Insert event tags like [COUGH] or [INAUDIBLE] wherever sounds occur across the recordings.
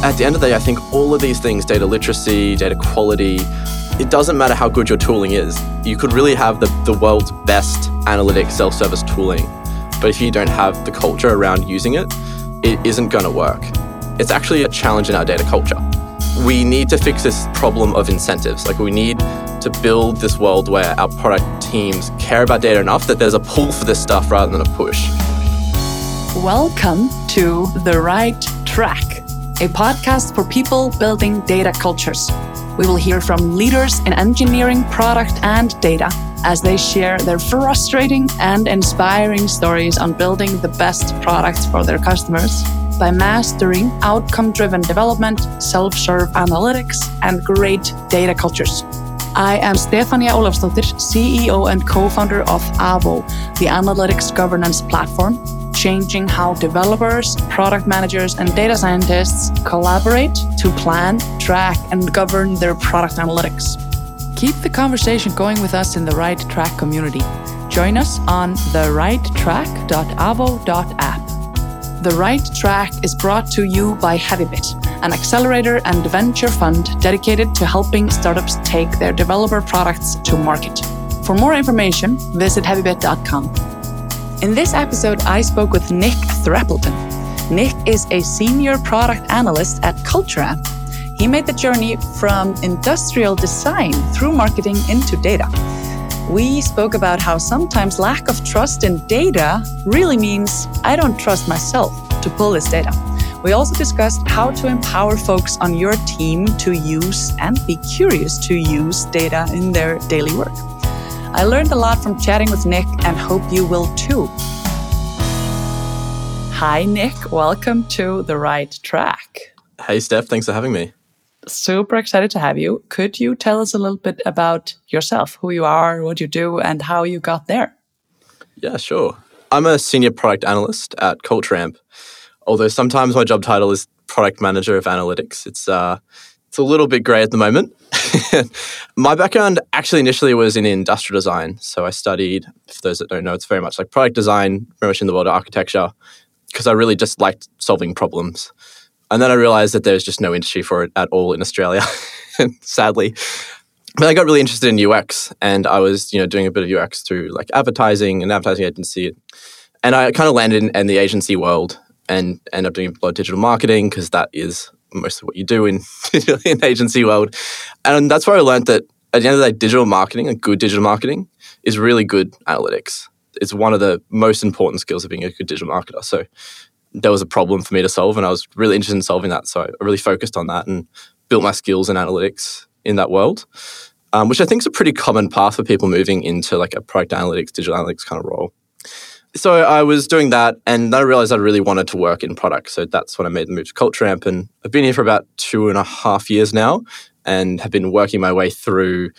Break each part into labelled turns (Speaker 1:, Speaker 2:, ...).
Speaker 1: At the end of the day, I think all of these things data literacy, data quality it doesn't matter how good your tooling is. You could really have the, the world's best analytic self service tooling, but if you don't have the culture around using it, it isn't going to work. It's actually a challenge in our data culture. We need to fix this problem of incentives. Like, we need to build this world where our product teams care about data enough that there's a pull for this stuff rather than a push.
Speaker 2: Welcome to The Right Track, a podcast for people building data cultures. We will hear from leaders in engineering, product, and data as they share their frustrating and inspiring stories on building the best products for their customers by mastering outcome driven development, self serve analytics, and great data cultures. I am Stefania Olafsdóttir, CEO and co founder of Avo, the analytics governance platform changing how developers, product managers, and data scientists collaborate to plan, track, and govern their product analytics. Keep the conversation going with us in the Right Track community. Join us on therighttrack.avo.app. The Right Track is brought to you by HeavyBit, an accelerator and venture fund dedicated to helping startups take their developer products to market. For more information, visit heavybit.com. In this episode, I spoke with Nick Threapleton. Nick is a senior product analyst at CultureAmp. He made the journey from industrial design through marketing into data. We spoke about how sometimes lack of trust in data really means I don't trust myself to pull this data. We also discussed how to empower folks on your team to use and be curious to use data in their daily work. I learned a lot from chatting with Nick and hope you will too. Hi, Nick. Welcome to The Right Track.
Speaker 1: Hey, Stef. Thanks for having me.
Speaker 2: Super excited to have you. Could you tell us a little bit about yourself, who you are, what you do, and how you got there?
Speaker 1: Yeah, sure. I'm a senior product analyst at CultureAmp. Although sometimes my job title is product manager of analytics. It's uh, it's a little bit grey at the moment. [LAUGHS] my background actually initially was in industrial design. So I studied, for those that don't know, it's very much like product design, very much in the world of architecture, because I really just liked solving problems. And then I realized that there's just no industry for it at all in Australia, [LAUGHS] sadly. But I got really interested in UX and I was, you know, doing a bit of UX through like advertising and advertising agency. And I kind of landed in, in the agency world and ended up doing a lot of digital marketing because that is most of what you do in [LAUGHS] in agency world. And that's where I learned that at the end of the day, digital marketing, like good digital marketing, is really good analytics. It's one of the most important skills of being a good digital marketer. So there was a problem for me to solve, and I was really interested in solving that. So I really focused on that and built my skills in analytics in that world, um, which I think is a pretty common path for people moving into like a product analytics, digital analytics kind of role so I was doing that, and then I realized I really wanted to work in product. So that's when I made the move to CultureAmp, and I've been here for about two and a half years now, and have been working my way through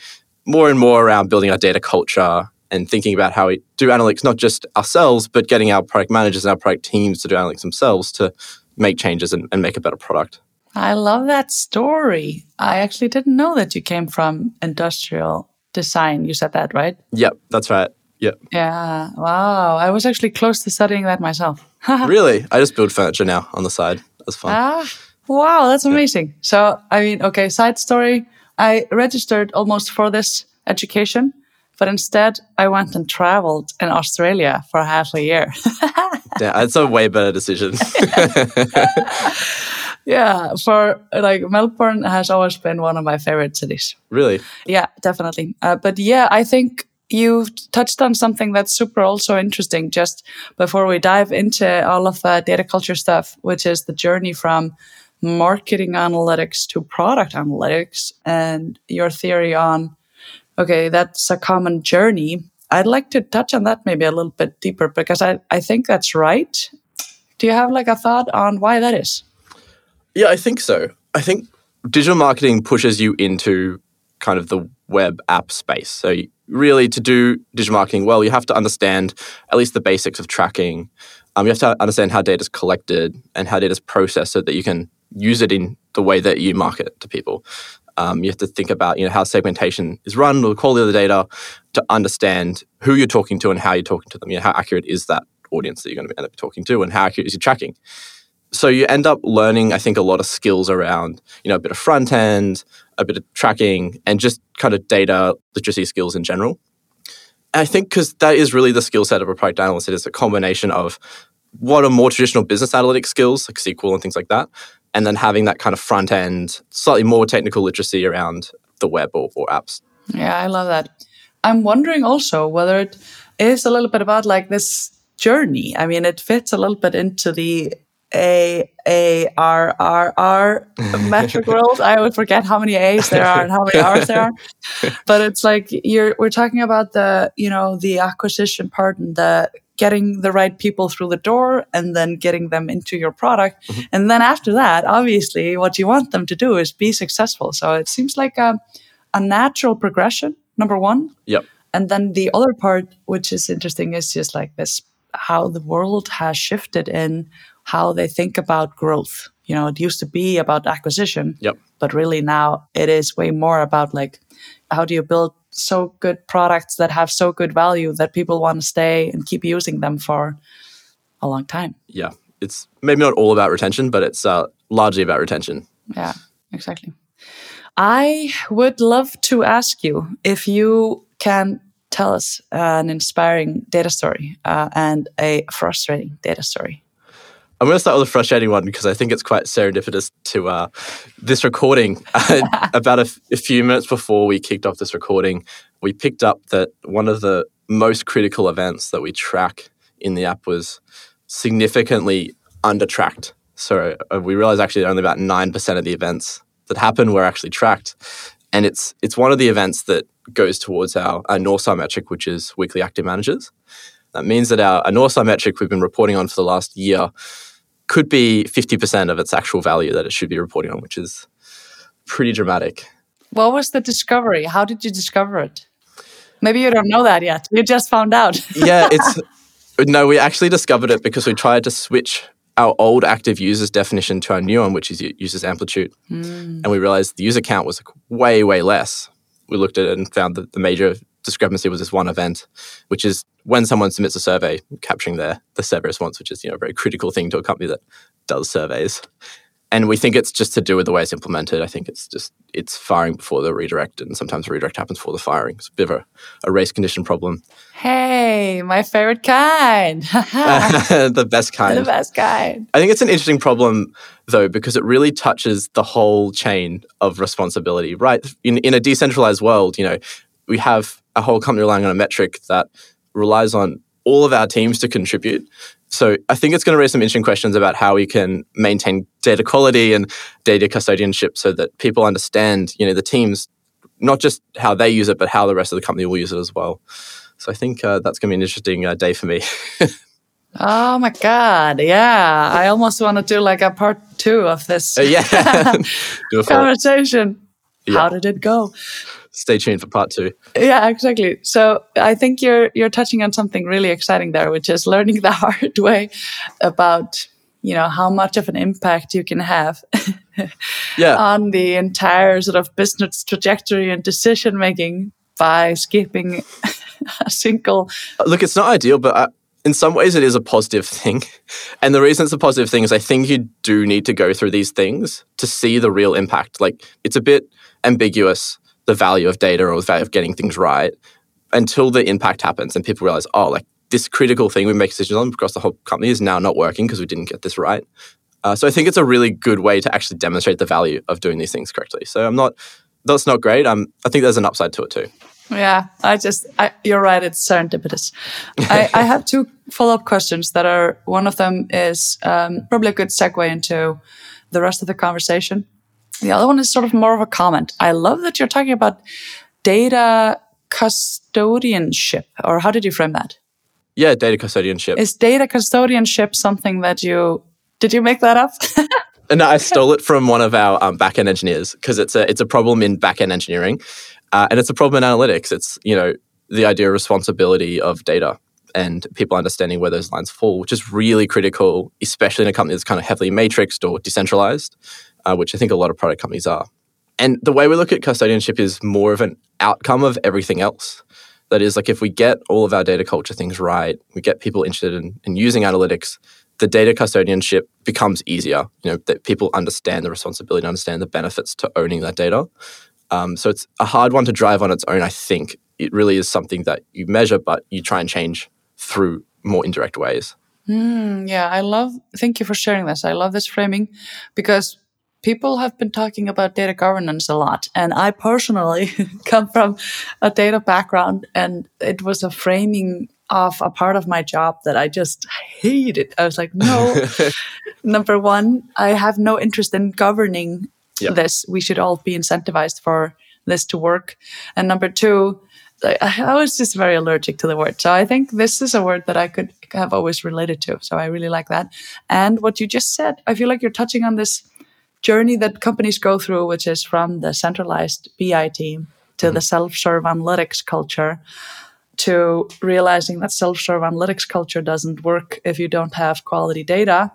Speaker 1: more and more around building our data culture and thinking about how we do analytics not just ourselves, but getting our product managers and our product teams to do analytics themselves to make changes and, and make a better product.
Speaker 2: I love that story. I actually didn't know that you came from industrial design. You said that, right?
Speaker 1: Yep, that's right. Yeah.
Speaker 2: Yeah. Wow. I was actually close to studying that myself. [LAUGHS]
Speaker 1: really? I just build furniture now on the side. That's fun. Ah,
Speaker 2: wow. That's amazing. Yeah. So, I mean, okay, side story. I registered almost for this education, but instead I went and traveled in Australia for half a year. [LAUGHS]
Speaker 1: yeah, it's a way better decision. [LAUGHS]
Speaker 2: yeah, for like Melbourne has always been one of my favorite cities.
Speaker 1: Really?
Speaker 2: Yeah, definitely. Uh, but yeah, I think you touched on something that's super also interesting just before we dive into all of the data culture stuff, which is the journey from marketing analytics to product analytics and your theory on, okay, that's a common journey. I'd like to touch on that maybe a little bit deeper because I, I think that's right. Do you have like a thought on why that is?
Speaker 1: Yeah, I think so. I think digital marketing pushes you into kind of the web app space. So really to do digital marketing well, you have to understand at least the basics of tracking. Um, you have to understand how data is collected and how data is processed so that you can use it in the way that you market to people. Um, you have to think about you know how segmentation is run, the quality of the data, to understand who you're talking to and how you're talking to them. You know how accurate is that audience that you're going to end up talking to, and how accurate is your tracking. So you end up learning, I think, a lot of skills around, you know, a bit of front end, a bit of tracking, and just kind of data literacy skills in general. And I think because that is really the skill set of a product analyst. It is a combination of what are more traditional business analytics skills, like SQL and things like that, and then having that kind of front end, slightly more technical literacy around the web or, or apps.
Speaker 2: Yeah, I love that. I'm wondering also whether it is a little bit about like this journey. I mean, it fits a little bit into the A A R R R metric [LAUGHS] world. I would forget how many A's there are and how many R's there are. [LAUGHS] But it's like you're we're talking about the you know the acquisition part and the getting the right people through the door and then getting them into your product. Mm-hmm. And then after that, obviously, what you want them to do is be successful. So it seems like a, a natural progression, number one.
Speaker 1: Yep.
Speaker 2: And then the other part, which is interesting, is just like this how the world has shifted in how they think about growth. You know, it used to be about acquisition.
Speaker 1: Yep.
Speaker 2: But really now it is way more about like how do you build so good products that have so good value that people want to stay and keep using them for a long time.
Speaker 1: Yeah, it's maybe not all about retention, but it's uh, largely about retention.
Speaker 2: Yeah, exactly. I would love to ask you if you can tell us an inspiring data story uh, and a frustrating data story.
Speaker 1: I'm going to start with a frustrating one because I think it's quite serendipitous to uh, this recording. [LAUGHS] [LAUGHS] About a, f- a few minutes before we kicked off this recording, we picked up that one of the most critical events that we track in the app was significantly under tracked. So uh, we realized actually only about 9% of the events that happen were actually tracked. And it's, it's one of the events that goes towards our, our North Star metric, which is weekly active managers. That means that our, our North Star metric we've been reporting on for the last year could be 50% of its actual value that it should be reporting on, which is pretty dramatic.
Speaker 2: What was the discovery? How did you discover it? Maybe you don't know that yet. You just found out.
Speaker 1: yeah, [LAUGHS] it's no, we actually discovered it because we tried to switch our old active users definition to our new one, which is users amplitude. Mm. And we realized the user count was way, way less. We looked at it and found that the major discrepancy was this one event, which is when someone submits a survey, capturing their the survey response, which is you know a very critical thing to a company that does surveys. And we think it's just to do with the way it's implemented. I think it's just it's firing before the redirect, and sometimes the redirect happens before the firing. It's a bit of a, a race condition problem.
Speaker 2: Hey, my favorite kind. [LAUGHS] [LAUGHS]
Speaker 1: the best kind.
Speaker 2: The best kind.
Speaker 1: I think it's an interesting problem though, because it really touches the whole chain of responsibility, right? In in a decentralized world, you know, we have a whole company relying on a metric that relies on all of our teams to contribute. So I think it's going to raise some interesting questions about how we can maintain data quality and data custodianship so that people understand, you know, the teams, not just how they use it, but how the rest of the company will use it as well. So I think uh, that's going to be an interesting uh, day for me. [LAUGHS]
Speaker 2: oh my god! Yeah, I almost want to do like a part two of this.
Speaker 1: Uh, yeah, [LAUGHS] [LAUGHS]
Speaker 2: conversation. Yeah. How did it go?
Speaker 1: Stay tuned for part two.
Speaker 2: Yeah, exactly. So I think you're you're touching on something really exciting there, which is learning [LAUGHS] the hard way about you know how much of an impact you can have
Speaker 1: yeah. [LAUGHS]
Speaker 2: on the entire sort of business trajectory and decision making by skipping [LAUGHS] a single.
Speaker 1: Look, it's not ideal, but. I, in some ways, it is a positive thing. And the reason it's a positive thing is I think you do need to go through these things to see the real impact. Like, it's a bit ambiguous the value of data or the value of getting things right until the impact happens and people realize, oh, like this critical thing we make decisions on across the whole company is now not working because we didn't get this right. Uh, so I think it's a really good way to actually demonstrate the value of doing these things correctly. So I'm not, that's not great. Um, I think there's an upside to it too.
Speaker 2: Yeah, I just, I, you're right. It's serendipitous. [LAUGHS] I, I have two follow up questions that are, one of them is um, probably a good segue into the rest of the conversation. The other one is sort of more of a comment. I love that you're talking about data custodianship, or how did you frame that?
Speaker 1: Yeah, data custodianship.
Speaker 2: Is data custodianship something that you did you make that up? [LAUGHS]
Speaker 1: no, I stole it from one of our um, backend engineers because it's a it's a problem in backend engineering, uh, and it's a problem in analytics. It's you know the idea of responsibility of data and people understanding where those lines fall, which is really critical, especially in a company that's kind of heavily matrixed or decentralized uh, which I think a lot of product companies are. And the way we look at custodianship is more of an outcome of everything else. That is, like if we get all of our data culture things right, we get people interested in, in using analytics, the data custodianship becomes easier. You know, that people understand the responsibility, understand the benefits to owning that data. Um, so it's a hard one to drive on its own. I think it really is something that you measure, but you try and change through more indirect ways.
Speaker 2: Mm, yeah, I love. Thank you for sharing this. I love this framing because people have been talking about data governance a lot, and I personally [LAUGHS] come from a data background, and it was a framing of a part of my job that I just hated. I was like, no. [LAUGHS] Number one, I have no interest in governing yep. this. We should all be incentivized for this to work. And number two, [LAUGHS] I was just very allergic to the word. So I think this is a word that I could have always related to. So I really like that. And what you just said, I feel like you're touching on this journey that companies go through, which is from the centralized BI team to mm-hmm. the self serve analytics culture to realizing that self serve analytics culture doesn't work if you don't have quality data.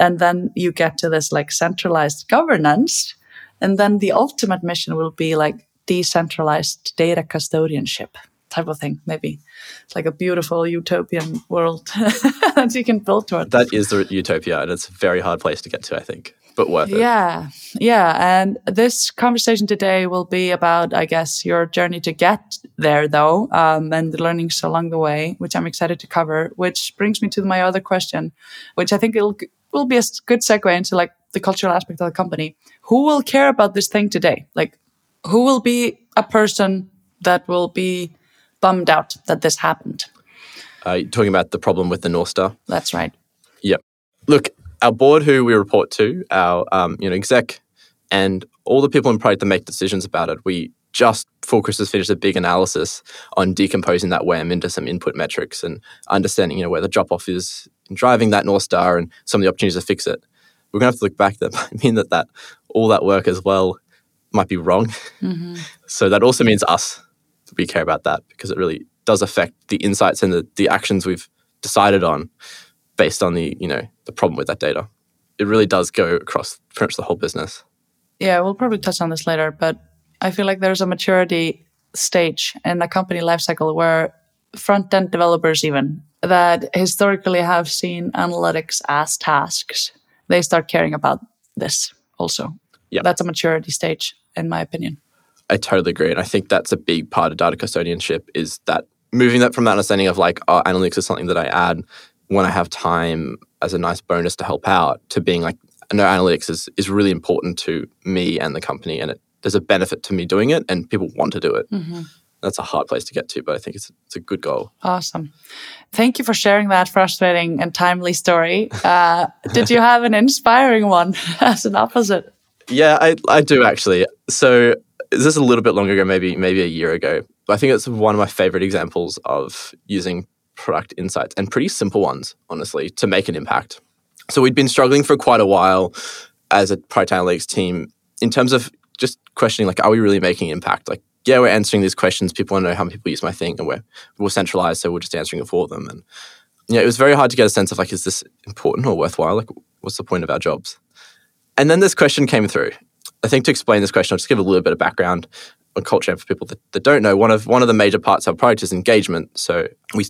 Speaker 2: And then you get to this like centralized governance. And then the ultimate mission will be like decentralized data custodianship type of thing maybe it's like a beautiful utopian world [LAUGHS] that you can build toward
Speaker 1: that is the utopia and it's a very hard place to get to i think but worth it
Speaker 2: yeah yeah and this conversation today will be about i guess your journey to get there though um, and the learnings along the way which i'm excited to cover which brings me to my other question which i think it'll, will be a good segue into like the cultural aspect of the company who will care about this thing today like who will be a person that will be bummed out that this happened?
Speaker 1: Uh, talking about the problem with the North Star.
Speaker 2: That's right.
Speaker 1: Yep. Look, our board, who we report to, our um, you know exec, and all the people in product that make decisions about it, we just before Christmas finished a big analysis on decomposing that WAM into some input metrics and understanding you know where the drop off is in driving that North Star and some of the opportunities to fix it. We're going to have to look back. [LAUGHS] That might mean that that all that work as well might be wrong. Mm-hmm. [LAUGHS] so that also means us, we care about that because it really does affect the insights and the, the actions we've decided on based on the, you know, the problem with that data. It really does go across pretty much the whole business.
Speaker 2: Yeah, we'll probably touch on this later, but I feel like there's a maturity stage in the company lifecycle where front end developers even that historically have seen analytics as tasks, they start caring about this also. Yeah. That's a maturity stage, in my opinion.
Speaker 1: I totally agree. And I think that's a big part of data custodianship is that moving that from that understanding of like, oh, analytics is something that I add when I have time as a nice bonus to help out to being like, no, analytics is, is really important to me and the company. And it, there's a benefit to me doing it and people want to do it. Mm-hmm. That's a hard place to get to, but I think it's, it's a good goal.
Speaker 2: Awesome. Thank you for sharing that frustrating and timely story. Uh, did you have an inspiring one [LAUGHS] as an opposite?
Speaker 1: Yeah, I, I do actually. So this is a little bit longer ago, maybe maybe a year ago. But I think it's one of my favorite examples of using product insights and pretty simple ones, honestly, to make an impact. So we'd been struggling for quite a while as a product analytics team in terms of just questioning like, are we really making impact? Like, yeah, we're answering these questions. People want to know how many people use my thing, and we're we're centralized, so we're just answering it for them. And yeah, it was very hard to get a sense of like, is this important or worthwhile? Like, what's the point of our jobs? And then this question came through. I think to explain this question, I'll just give a little bit of background on culture for people that, that don't know. One of one of the major parts of our product is engagement. So we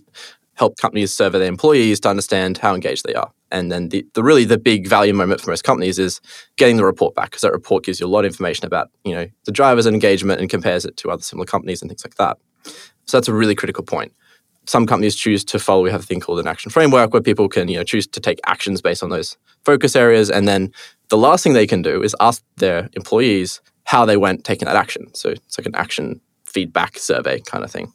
Speaker 1: help companies survey their employees to understand how engaged they are. And then the, the really the big value moment for most companies is getting the report back because that report gives you a lot of information about you know the drivers and engagement and compares it to other similar companies and things like that. So that's a really critical point some companies choose to follow. We have a thing called an action framework where people can, you know, choose to take actions based on those focus areas. And then the last thing they can do is ask their employees how they went taking that action. So it's like an action feedback survey kind of thing.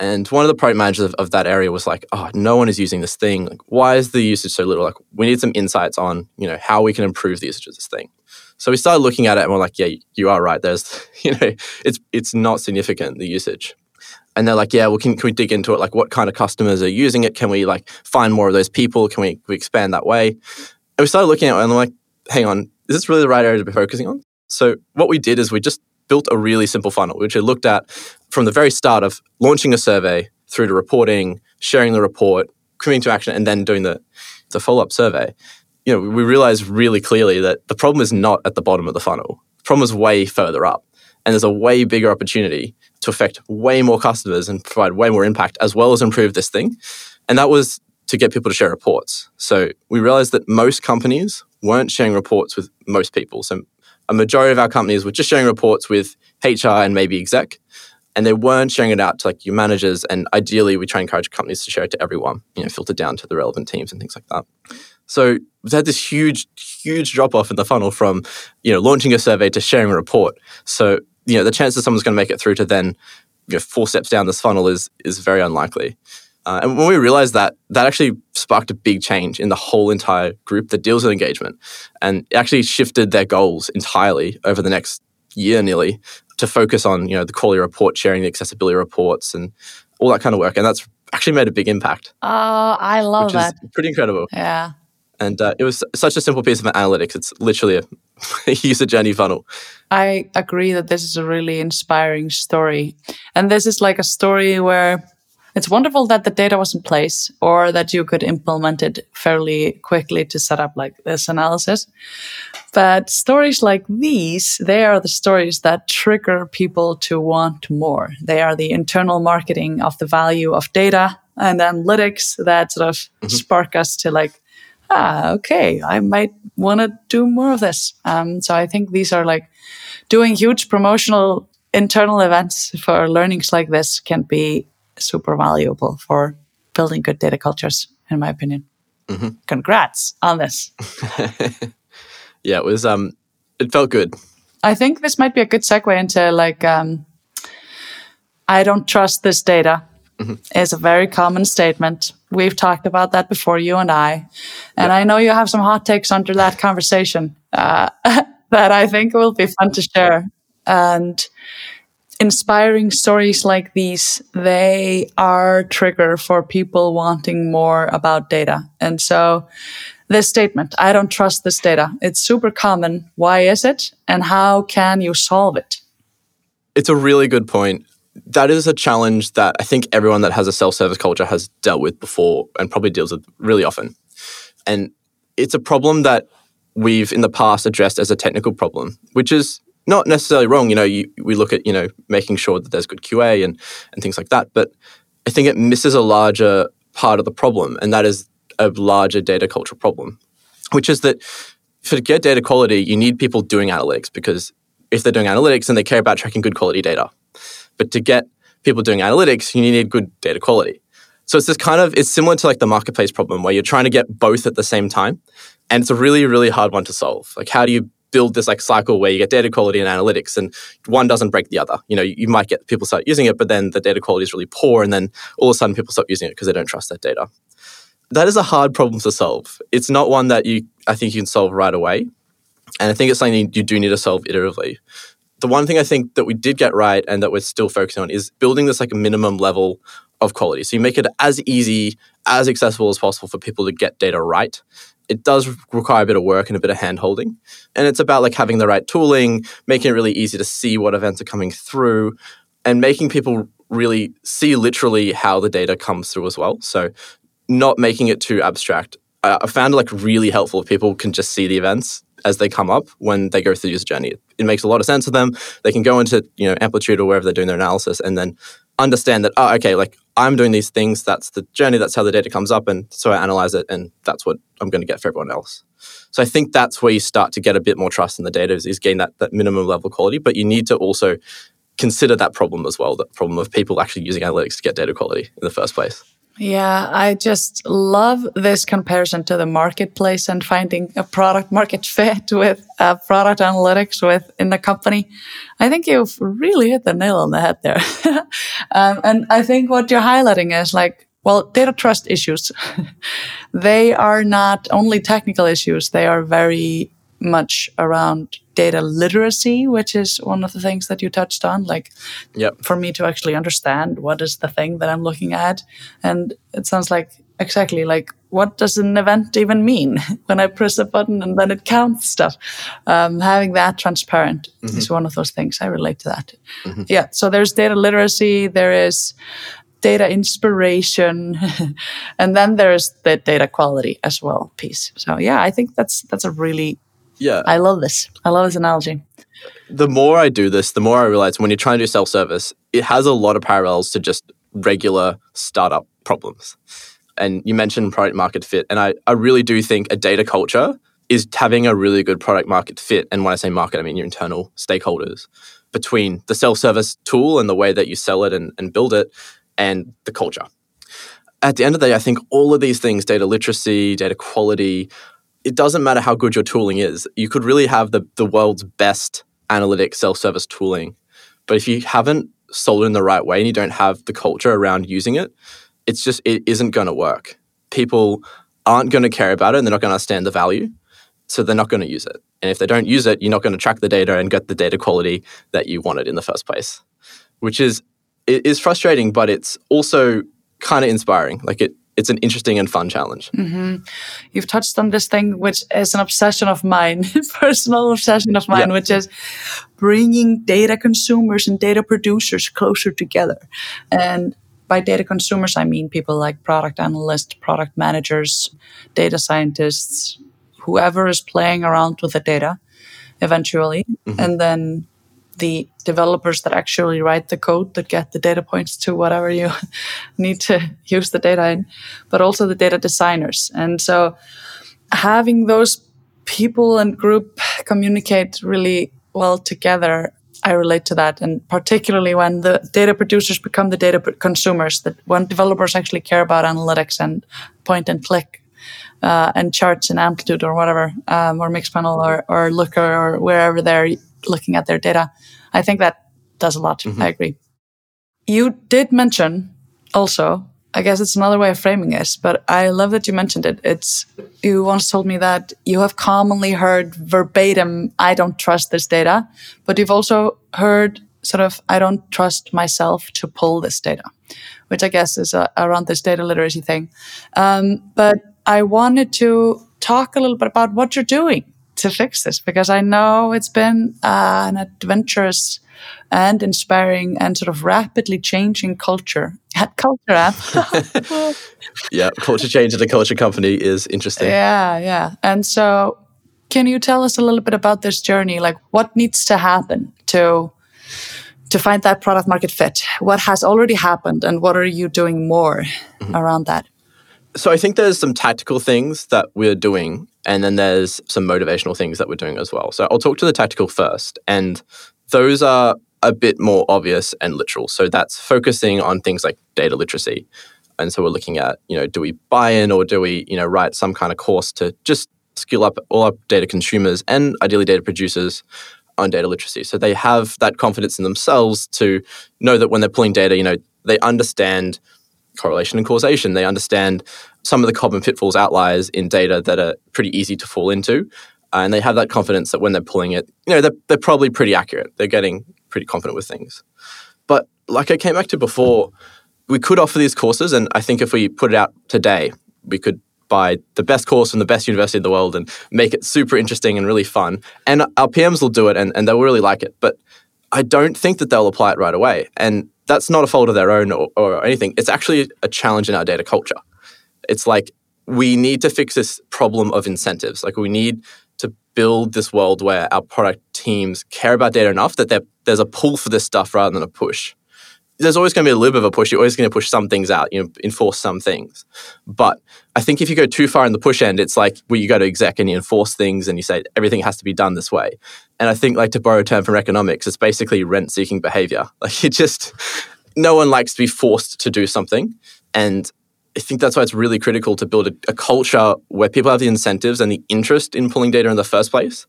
Speaker 1: And one of the product managers of, of, that area was like, "Oh, no one is using this thing. Like, why is the usage so little? Like, we need some insights on, you know, how we can improve the usage of this thing." So we started looking at it, and we're like, "Yeah, you are right. There's, [LAUGHS] you know, it's it's not significant the usage." and they're like, yeah, well, can, can we dig into it? Like, what kind of customers are using it? Can we like find more of those people? Can we, can we expand that way? And we started looking at it and I'm like, hang on, is this really the right area to be focusing on? So what we did is we just built a really simple funnel, which we looked at from the very start of launching a survey through to reporting, sharing the report, coming to action, and then doing the, the follow-up survey. You know, we realized really clearly that the problem is not at the bottom of the funnel. The problem is way further up. And there's a way bigger opportunity to affect way more customers and provide way more impact as well as improve this thing. And that was to get people to share reports. So we realized that most companies weren't sharing reports with most people. So a majority of our companies were just sharing reports with HR and maybe exec, and they weren't sharing it out to like your managers. And ideally, we try and encourage companies to share it to everyone, you know, filter down to the relevant teams and things like that. So we've had this huge, huge drop off in the funnel from, you know, launching a survey to sharing a report. So you know, the chance that someone's going to make it through to then you know, four steps down this funnel is is very unlikely. Uh, and when we realized that, that actually sparked a big change in the whole entire group that deals with engagement, and actually shifted their goals entirely over the next year nearly to focus on you know the quality report sharing, the accessibility reports, and all that kind of work. And that's actually made a big impact.
Speaker 2: Oh, I love that.
Speaker 1: pretty incredible.
Speaker 2: Yeah.
Speaker 1: And uh, it was such a simple piece of analytics. It's literally a, a [LAUGHS] user journey funnel.
Speaker 2: I agree that this is a really inspiring story. And this is like a story where it's wonderful that the data was in place or that you could implement it fairly quickly to set up like this analysis. But stories like these, they are the stories that trigger people to want more. They are the internal marketing of the value of data and analytics that sort of mm-hmm. spark us to like, ah, okay, I might want to do more of this. Um, so I think these are like doing huge promotional internal events for learnings like this can be super valuable for building good data cultures, in my opinion. Mm-hmm. Congrats on this. [LAUGHS]
Speaker 1: yeah, it was. Um, it felt good.
Speaker 2: I think this might be a good segue into like, um, I don't trust this data. Mm-hmm. Is a very common statement. We've talked about that before, you and I, and yeah. I know you have some hot takes under that conversation uh, [LAUGHS] that I think will be fun to share. And inspiring stories like these, they are trigger for people wanting more about data. And so this statement, I don't trust this data. It's super common. Why is it? And how can you solve it?
Speaker 1: It's a really good point. That is a challenge that I think everyone that has a self-service culture has dealt with before and probably deals with really often. And it's a problem that we've in the past addressed as a technical problem, which is not necessarily wrong. You know, you, we look at you know making sure that there's good QA and and things like that. But I think it misses a larger part of the problem, and that is a larger data culture problem, which is that to get data quality, you need people doing analytics because if they're doing analytics, then they care about tracking good quality data. But to get people doing analytics, you need good data quality. So it's this kind of it's similar to like the marketplace problem where you're trying to get both at the same time, and it's a really really hard one to solve. Like how do you build this like cycle where you get data quality and analytics and one doesn't break the other. You know, you, might get people start using it, but then the data quality is really poor and then all of a sudden people stop using it because they don't trust that data. That is a hard problem to solve. It's not one that you I think you can solve right away. And I think it's something you do need to solve iteratively. The one thing I think that we did get right and that we're still focusing on is building this like a minimum level of quality. So you make it as easy, as accessible as possible for people to get data right it does require a bit of work and a bit of hand holding. And it's about like having the right tooling, making it really easy to see what events are coming through, and making people really see literally how the data comes through as well. So not making it too abstract. I found it like really helpful if people can just see the events as they come up when they go through the user journey. It makes a lot of sense to them. They can go into you know Amplitude or wherever they're doing their analysis and then understand that oh okay like I'm doing these things. That's the journey. That's how the data comes up. And so I analyze it, and that's what I'm going to get for everyone else. So I think that's where you start to get a bit more trust in the data is, is gain that, that minimum level of quality. But you need to also consider that problem as well, that problem of people actually using analytics to get data quality in the first place.
Speaker 2: Yeah, I just love this comparison to the marketplace and finding a product market [LAUGHS] fit with uh, product analytics within the company. I think you've really hit the nail on the head there. [LAUGHS] um, and I think what you're highlighting is like, well, data trust issues. [LAUGHS] they are not only technical issues, they are very much around data literacy, which is one of the things that you touched on. Like,
Speaker 1: yep.
Speaker 2: for me to actually understand what is the thing that I'm looking at. And it sounds like exactly like what does an event even mean [LAUGHS] when I press a button and then it counts stuff. Um, having that transparent mm-hmm. is one of those things. I relate to that. Mm-hmm. Yeah. So there's data literacy. There is data inspiration [LAUGHS] and then there's the data quality as well piece so yeah i think that's that's a really
Speaker 1: yeah.
Speaker 2: I love this. I love this analogy.
Speaker 1: The more I do this, the more I realize when you're trying to do self service, it has a lot of parallels to just regular startup problems. And you mentioned product market fit. And I, I really do think a data culture is having a really good product market fit. And when I say market, I mean your internal stakeholders between the self service tool and the way that you sell it and, and build it and the culture. At the end of the day, I think all of these things data literacy, data quality it doesn't matter how good your tooling is. You could really have the, the world's best analytic self service tooling. But if you haven't sold it in the right way and you don't have the culture around using it, it's just, it isn't going to work. People aren't going to care about it and they're not going to understand the value. So they're not going to use it. And if they don't use it, you're not going to track the data and get the data quality that you wanted in the first place, which is, it is frustrating, but it's also kind of inspiring. Like it, it's an interesting and fun challenge.
Speaker 2: Mm-hmm. You've touched on this thing, which is an obsession of mine, [LAUGHS] personal obsession of mine, yeah. which is bringing data consumers and data producers closer together. And by data consumers, I mean people like product analysts, product managers, data scientists, whoever is playing around with the data eventually. Mm-hmm. And then the developers that actually write the code that get the data points to whatever you [LAUGHS] need to use the data in, but also the data designers. And so having those people and group communicate really well together, I relate to that. And particularly when the data producers become the data consumers, that when developers actually care about analytics and point and click uh, and charts and amplitude or whatever, um, or Mixpanel or, or Looker or wherever they're looking at their data. I think that does a lot. Mm-hmm. I agree. You did mention also, I guess it's another way of framing this, but I love that you mentioned it. It's you once told me that you have commonly heard verbatim, I don't trust this data, but you've also heard sort of, I don't trust myself to pull this data, which I guess is uh, around this data literacy thing. Um, but I wanted to talk a little bit about what you're doing to fix this because I know it's been uh, an adventurous and inspiring and sort of rapidly changing culture [LAUGHS] at Culture Amp. [LAUGHS]
Speaker 1: yeah, culture change at a culture company is interesting.
Speaker 2: Yeah, yeah. And so, can you tell us a little bit about this journey? Like, what needs to happen to to find that product market fit? What has already happened, and what are you doing more mm-hmm. around that?
Speaker 1: So I think there's some tactical things that we're doing, and then there's some motivational things that we're doing as well. So I'll talk to the tactical first, and those are a bit more obvious and literal. So that's focusing on things like data literacy. And so we're looking at, you know, do we buy in or do we, you know, write some kind of course to just skill up all our data consumers and ideally data producers on data literacy. So they have that confidence in themselves to know that when they're pulling data, you know, they understand correlation and causation. They understand some of the common pitfalls, outliers in data that are pretty easy to fall into. Uh, and they have that confidence that when they're pulling it, you know, they're, they're probably pretty accurate. They're getting pretty confident with things. But like I came back to before, we could offer these courses. And I think if we put it out today, we could buy the best course from the best university in the world and make it super interesting and really fun. And our PMs will do it and, and they'll really like it. But I don't think that they'll apply it right away. And that's not a fault of their own or, or anything. It's actually a challenge in our data culture. It's like we need to fix this problem of incentives. Like we need to build this world where our product teams care about data enough that there's a pull for this stuff rather than a push. There's always going to be a little bit of a push. You're always going to push some things out, you know, enforce some things. But I think if you go too far in the push end, it's like where you go to exec and you enforce things and you say everything has to be done this way. And I think, like to borrow a term from economics, it's basically rent-seeking behavior. [LAUGHS] Like it just, no one likes to be forced to do something, and I think that's why it's really critical to build a, a, culture where people have the incentives and the interest in pulling data in the first place.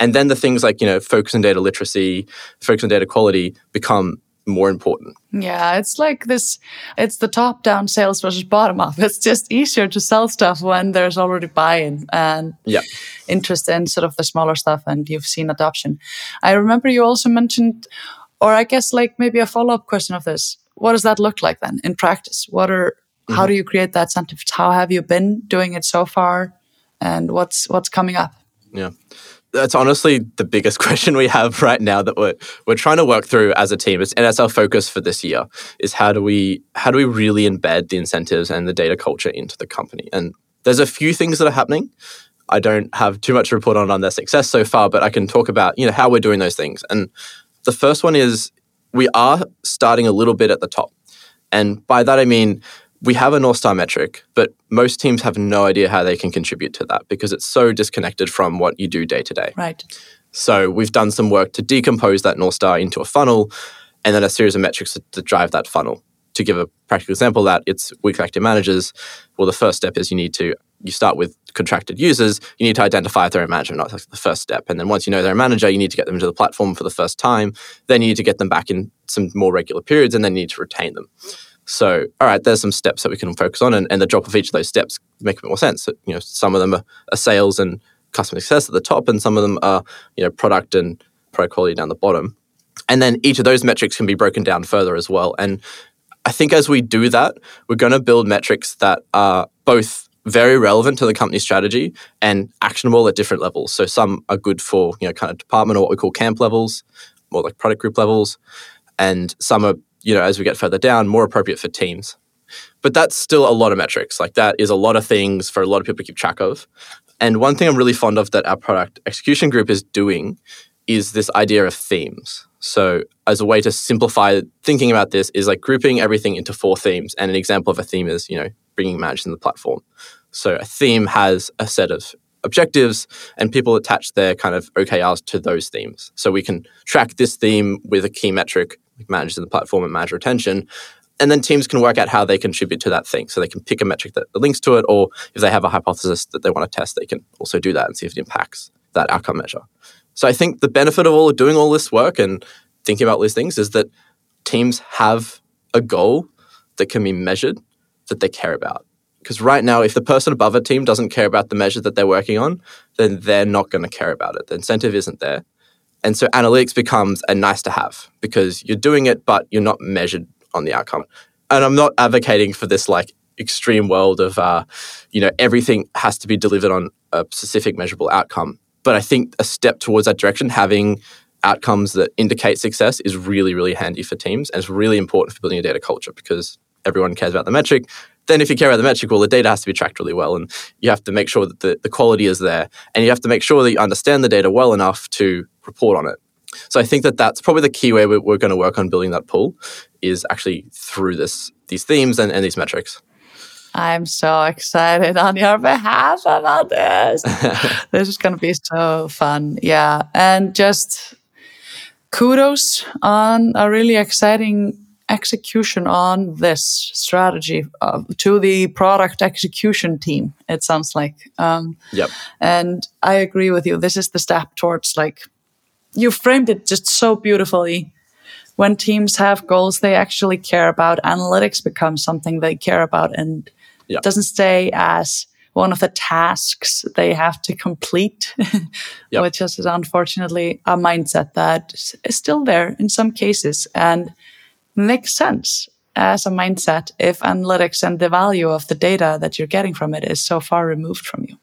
Speaker 1: And then the things like, you know, focus on data literacy, focus on data quality become more important.
Speaker 2: Yeah, it's like this it's the top down sales versus bottom up. It's just easier to sell stuff when there's already buy in and
Speaker 1: yeah.
Speaker 2: interest in sort of the smaller stuff and you've seen adoption. I remember you also mentioned, or I guess like maybe a follow up question of this. What does that look like then in practice? What are Mm-hmm. How do you create that incentive? How have you been doing it so far? And what's what's coming up?
Speaker 1: Yeah. That's honestly the biggest [LAUGHS] question we have right now that we're we're trying to work through as a team. It's, and that's our focus for this year is how do we how do we really embed the incentives and the data culture into the company? And there's a few things that are happening. I don't have too much to report on on their success so far, but I can talk about you know how we're doing those things. And the first one is we are starting a little bit at the top, and by that I mean we have a North Star metric, but most teams have no idea how they can contribute to that because it's so disconnected from what you do day to day.
Speaker 2: Right.
Speaker 1: So we've done some work to decompose that North Star into a funnel and then a series of metrics to, to drive that funnel. To give a practical example, that it's weekly active managers. Well, the first step is you need to you start with contracted users. You need to identify if they're a manager, not the first step. And then once you know they're a manager, you need to get them into the platform for the first time. Then you need to get them back in some more regular periods, and then you need to retain them. So, all right, there's some steps that we can focus on, and, and the drop of each of those steps make a bit more sense. You know, some of them are, are sales and customer success at the top, and some of them are you know product and product quality down the bottom. And then each of those metrics can be broken down further as well. And I think as we do that, we're going to build metrics that are both very relevant to the company strategy and actionable at different levels. So some are good for you know kind of department or what we call camp levels, more like product group levels, and some are you know as we get further down more appropriate for teams. But that's still a lot of metrics. Like that is a lot of things for a lot of people to keep track of. And one thing I'm really fond of that our product execution group is doing is this idea of themes. So, as a way to simplify thinking about this, is like grouping everything into four themes. And an example of a theme is, you know, bringing managers in the platform. So, a theme has a set of objectives, and people attach their kind of OKRs to those themes. So, we can track this theme with a key metric, like managers the platform and manager retention, and then teams can work out how they contribute to that thing. So they can pick a metric that links to it, or if they have a hypothesis that they want to test, they can also do that and see if it impacts that outcome measure. So I think the benefit of all of doing all this work and thinking about these things is that teams have a goal that can be measured that they care about. Because right now, if the person above a team doesn't care about the measure that they're working on, then they're not going to care about it. The incentive isn't there. And so analytics becomes a nice to have because you're doing it, but you're not measured on the outcome. And I'm not advocating for this like extreme world of, uh, you know, everything has to be delivered on a specific measurable outcome. But I think a step towards that direction, having outcomes that indicate success, is really, really handy for teams. And it's really important for building a data culture because everyone cares about the metric. Then, if you care about the metric, well, the data has to be tracked really well. And you have to make sure that the, the quality is there. And you have to make sure that you understand the data well enough to report on it. So I think that that's probably the key way we're, we're going to work on building that pool is actually through this these themes and, and these metrics.
Speaker 2: I'm so excited on your behalf about this. [LAUGHS] this is going to be so fun. Yeah. And just kudos on a really exciting execution on this strategy uh, to the product execution team, it sounds like. Um,
Speaker 1: yep.
Speaker 2: And I agree with you. This is the step towards like, you framed it just so beautifully when teams have goals they actually care about, analytics becomes something they care about and yeah. doesn't stay as one of the tasks they have to complete, [LAUGHS] yep. which is unfortunately a mindset that is still there in some cases and makes sense as a mindset if analytics and the value of the data that you're getting from it is so far removed from you.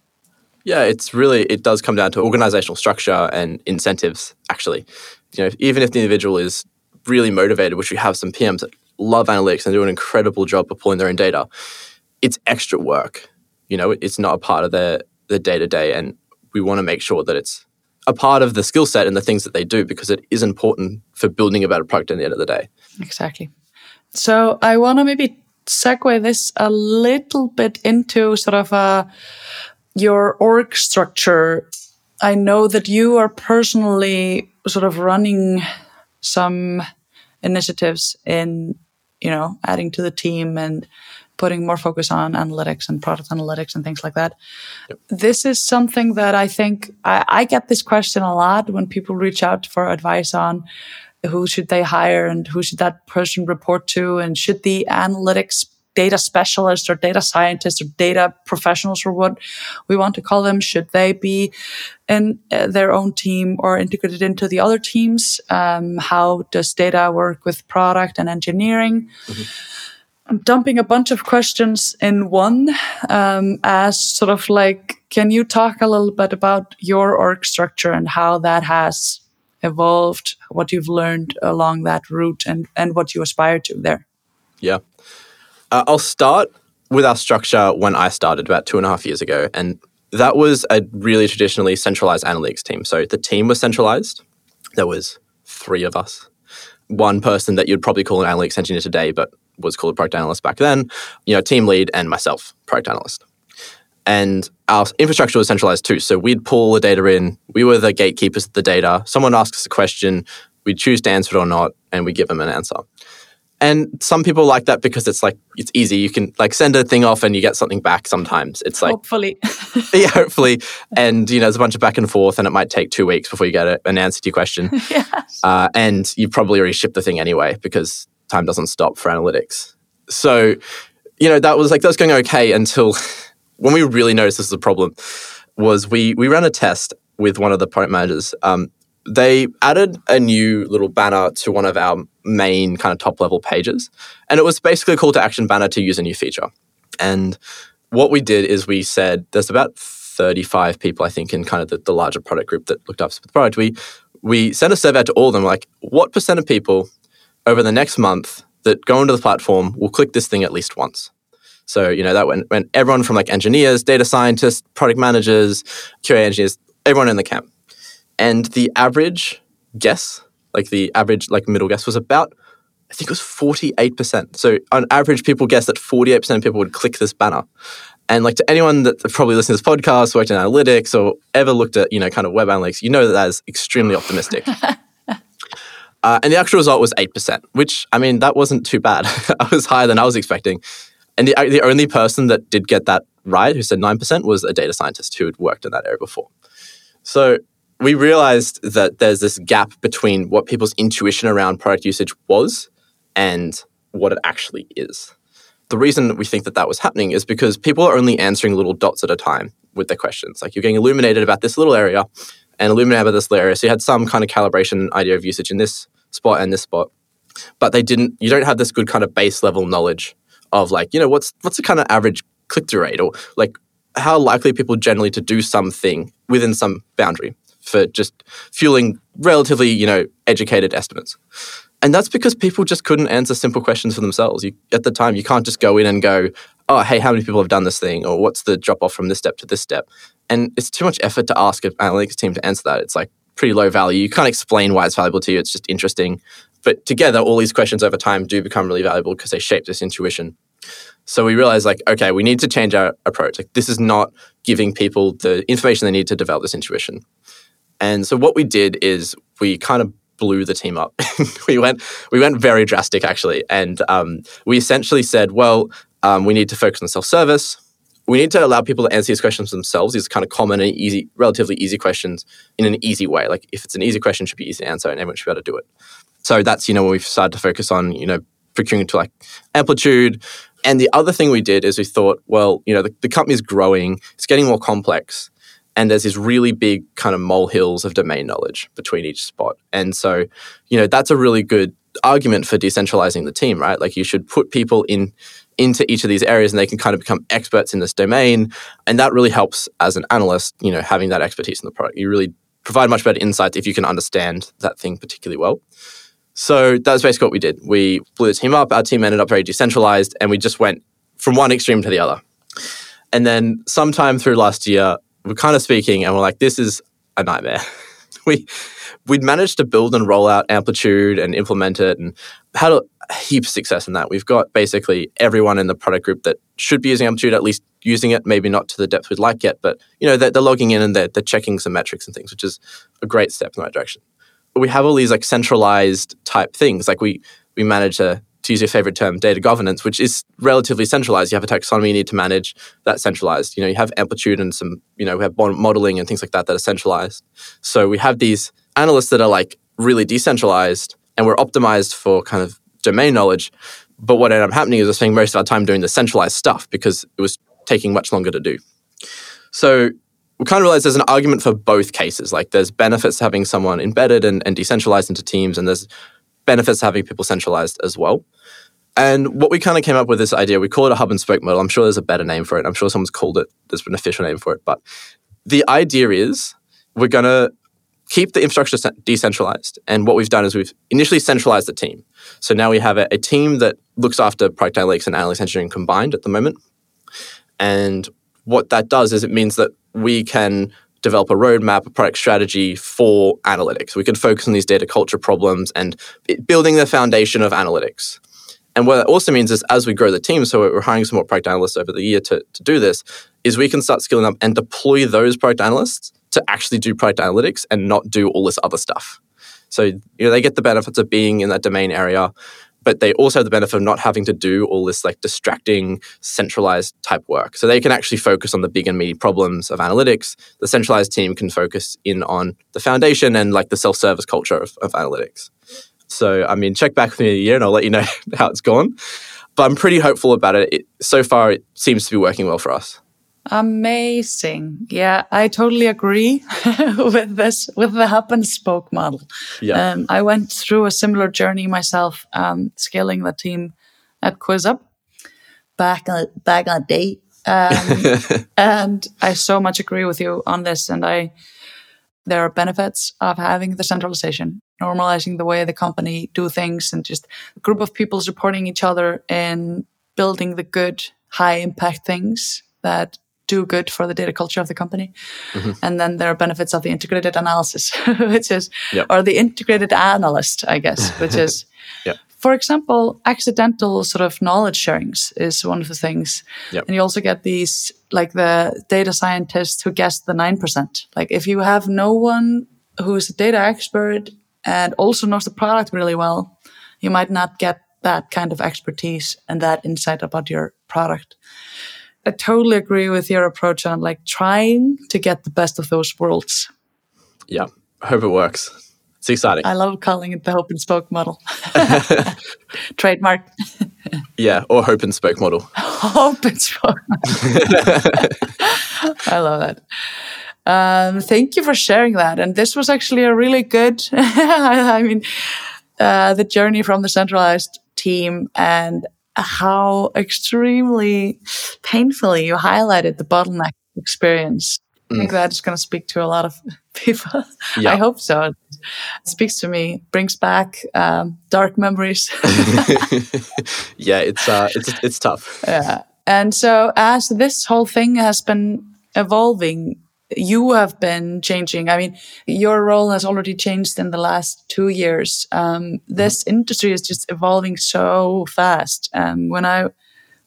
Speaker 1: Yeah, it's really it does come down to organizational structure and incentives actually. You know, even if the individual is really motivated, which we have some PMs that love analytics and do an incredible job of pulling their own data, it's extra work. You know, it's not a part of their the day to day, and we want to make sure that it's a part of the skill set and the things that they do because it is important for building a better product at the end of the day.
Speaker 2: Exactly. So I want to maybe segue this a little bit into sort of a, your org structure. I know that you are personally sort of running some initiatives in you know adding to the team and putting more focus on analytics and product analytics and things like that. Yep. This is something that I think I, I, get this question a lot when people reach out for advice on who should they hire and who should that person report to and should the analytics data specialists or data scientists or data professionals or what we want to call them should they be in uh, their own team or integrated into the other teams? Um, how does data work with product and engineering? Mm-hmm. i'm dumping a bunch of questions in one um, as sort of like can you talk a little bit about your org structure and how that has evolved what you've learned along that route and, and what you aspire to there?
Speaker 1: Yeah uh, I'll start with our structure when I started about two and a half years ago. And that was a really traditionally centralized analytics team. So the team was centralized. There was three of us. One person that you'd probably call an analytics engineer today, but was called a product analyst back then, you know, team lead and myself, product analyst. And our infrastructure was centralized too. So we'd pull the data in. We were the gatekeepers of the data. Someone asks us a question, we'd choose to answer it or not, and we give them an answer. And some people like that because it's like it's easy. You can like send a thing off and you get something back sometimes. It's like
Speaker 2: hopefully. [LAUGHS] [LAUGHS]
Speaker 1: yeah, hopefully. And you know, there's a bunch of back and forth and it might take two weeks before you get a, an answer to your question. [LAUGHS]
Speaker 2: yes.
Speaker 1: Uh, and you probably already shipped the thing anyway because time doesn't stop for analytics. So, you know, that was like that was going okay until when we really noticed this was a problem was we we ran a test with one of the product managers. Um, they added a new little banner to one of our main kind of top level pages. And it was basically a call to action banner to use a new feature. And what we did is we said there's about 35 people, I think, in kind of the, the larger product group that looked after the product. We we sent a survey out to all of them like, what percent of people over the next month that go into the platform will click this thing at least once? So, you know, that went, went everyone from like engineers, data scientists, product managers, QA engineers, everyone in the camp. And the average guess, like the average like middle guess was about I think it was 48%. So on average, people guess that 48% of people would click this banner. And like to anyone that probably listened to this podcast, worked in analytics, or ever looked at, you know, kind of web analytics, you know that that is extremely optimistic. [LAUGHS] uh, and the actual result was 8%, which, I mean, that wasn't too bad. [LAUGHS] I was higher than I was expecting. And the, the only person that did get that right, who said 9%, was a data scientist who had worked in that area before. So we realized that there's this gap between what people's intuition around product usage was and what it actually is. The reason we think that that was happening is because people are only answering little dots at a time with their questions. Like you're getting illuminated about this little area and illuminated about this little area. So you had some kind of calibration idea of usage in this spot and this spot, but they didn't. You don't have this good kind of base level knowledge of like you know what's what's the kind of average click through rate or like how likely people generally to do something within some boundary for just fueling relatively, you know, educated estimates. And that's because people just couldn't answer simple questions for themselves. You, at the time, you can't just go in and go, oh, hey, how many people have done this thing? Or what's the drop off from this step to this step? And it's too much effort to ask an analytics team to answer that. It's like pretty low value. You can't explain why it's valuable to you. It's just interesting. But together, all these questions over time do become really valuable because they shape this intuition. So we realized, like, okay, we need to change our approach. Like, this is not giving people the information they need to develop this intuition. And so what we did is we kind of blew the team up. [LAUGHS] we went we went very drastic actually, and um, we essentially said, well, um, we need to focus on self service. We need to allow people to answer these questions themselves. These kind of common and easy, relatively easy questions in an easy way. Like if it's an easy question, it should be easy to answer, and everyone should be able to do it. So that's you know when we've started to focus on you know procuring to like amplitude. And the other thing we did is we thought, well, you know, the, the company is growing, it's getting more complex and there's these really big kind of molehills of domain knowledge between each spot. And so, you know, that's a really good argument for decentralizing the team, right? Like you should put people in into each of these areas and they can kind of become experts in this domain. And that really helps as an analyst, you know, having that expertise in the product. You really provide much better insights if you can understand that thing particularly well. So that's basically what we did. We blew the team up. Our team ended up very decentralized and we just went from one extreme to the other. And then sometime through last year, we're kind of speaking and we're like, this is a nightmare. [LAUGHS] we we'd managed to build and roll out Amplitude and implement it and had a heap of success in that. We've got basically everyone in the product group that should be using Amplitude, at least using it, maybe not to the depth we'd like yet, but you know, they're, they're logging in and they're, they're checking some metrics and things, which is a great step in the right direction. But we have all these like centralized type things. Like we we manage a to use your favorite term, data governance, which is relatively centralized. You have a taxonomy you need to manage that's centralized. You know, you have amplitude and some, you know, we have modeling and things like that that are centralized. So we have these analysts that are like really decentralized and we're optimized for kind of domain knowledge. But what ended up happening is we're spending most of our time doing the centralized stuff because it was taking much longer to do. So we kind of realized there's an argument for both cases. Like there's benefits to having someone embedded and, and decentralized into teams, and there's benefits to having people centralized as well. And what we kind of came up with this idea, we call it a hub and spoke model. I'm sure there's a better name for it. I'm sure someone's called it, there's an official name for it. But the idea is we're going to keep the infrastructure decentralized. And what we've done is we've initially centralized the team. So now we have a, a team that looks after product analytics and analytics engineering combined at the moment. And what that does is it means that we can develop a roadmap, a product strategy for analytics. We can focus on these data culture problems and building the foundation of analytics. And what that also means is as we grow the team, so we're hiring some more product analysts over the year to, to do this, is we can start skilling up and deploy those product analysts to actually do product analytics and not do all this other stuff. So you know they get the benefits of being in that domain area, but they also have the benefit of not having to do all this like distracting centralized type work. So they can actually focus on the big and meaty problems of analytics. The centralized team can focus in on the foundation and like the self-service culture of, of analytics. So I mean, check back with me in a year and I'll let you know [LAUGHS] how it's gone. But I'm pretty hopeful about it. it so far, it seems to be working well for us.
Speaker 2: Amazing. Yeah, I totally agree [LAUGHS] with this, with the hub and spoke model.
Speaker 1: Yeah.
Speaker 2: Um, I went through a similar journey myself, um, scaling the team at QuizUp back on, back on day. Um, [LAUGHS] and I so much agree with you on this. And I, there are benefits of having the centralization, normalizing the way the company do things and just a group of people supporting each other in building the good, high impact things that do good for the data culture of the company. Mm-hmm. And then there are benefits of the integrated analysis, [LAUGHS] which is, yep. or the integrated analyst, I guess, [LAUGHS] which is,
Speaker 1: yep.
Speaker 2: for example, accidental sort of knowledge sharings is one of the things.
Speaker 1: Yep.
Speaker 2: And you also get these, like the data scientists who guess the 9%. Like if you have no one who's a data expert and also knows the product really well, you might not get that kind of expertise and that insight about your product. I totally agree with your approach on like trying to get the best of those worlds.
Speaker 1: Yeah, I hope it works. It's exciting.
Speaker 2: I love calling it the hope and spoke model. [LAUGHS] [LAUGHS] Trademark. [LAUGHS]
Speaker 1: yeah, or hope and spoke model.
Speaker 2: hope and spoke. I love that. Um, thank you for sharing that. And this was actually a really good, [LAUGHS] I mean, uh, the journey from the centralized team and how extremely painfully you highlighted the bottleneck experience. Mm. I think mm. that is going to speak to a lot of [LAUGHS] people. Yeah. I hope so. It speaks to me, brings back um, dark memories. [LAUGHS]
Speaker 1: yeah, it's uh, it's it's tough.
Speaker 2: Yeah, and so as this whole thing has been evolving you have been changing. I mean, your role has already changed in the last two years. Um, this mm-hmm. industry is just evolving so fast. Um, when I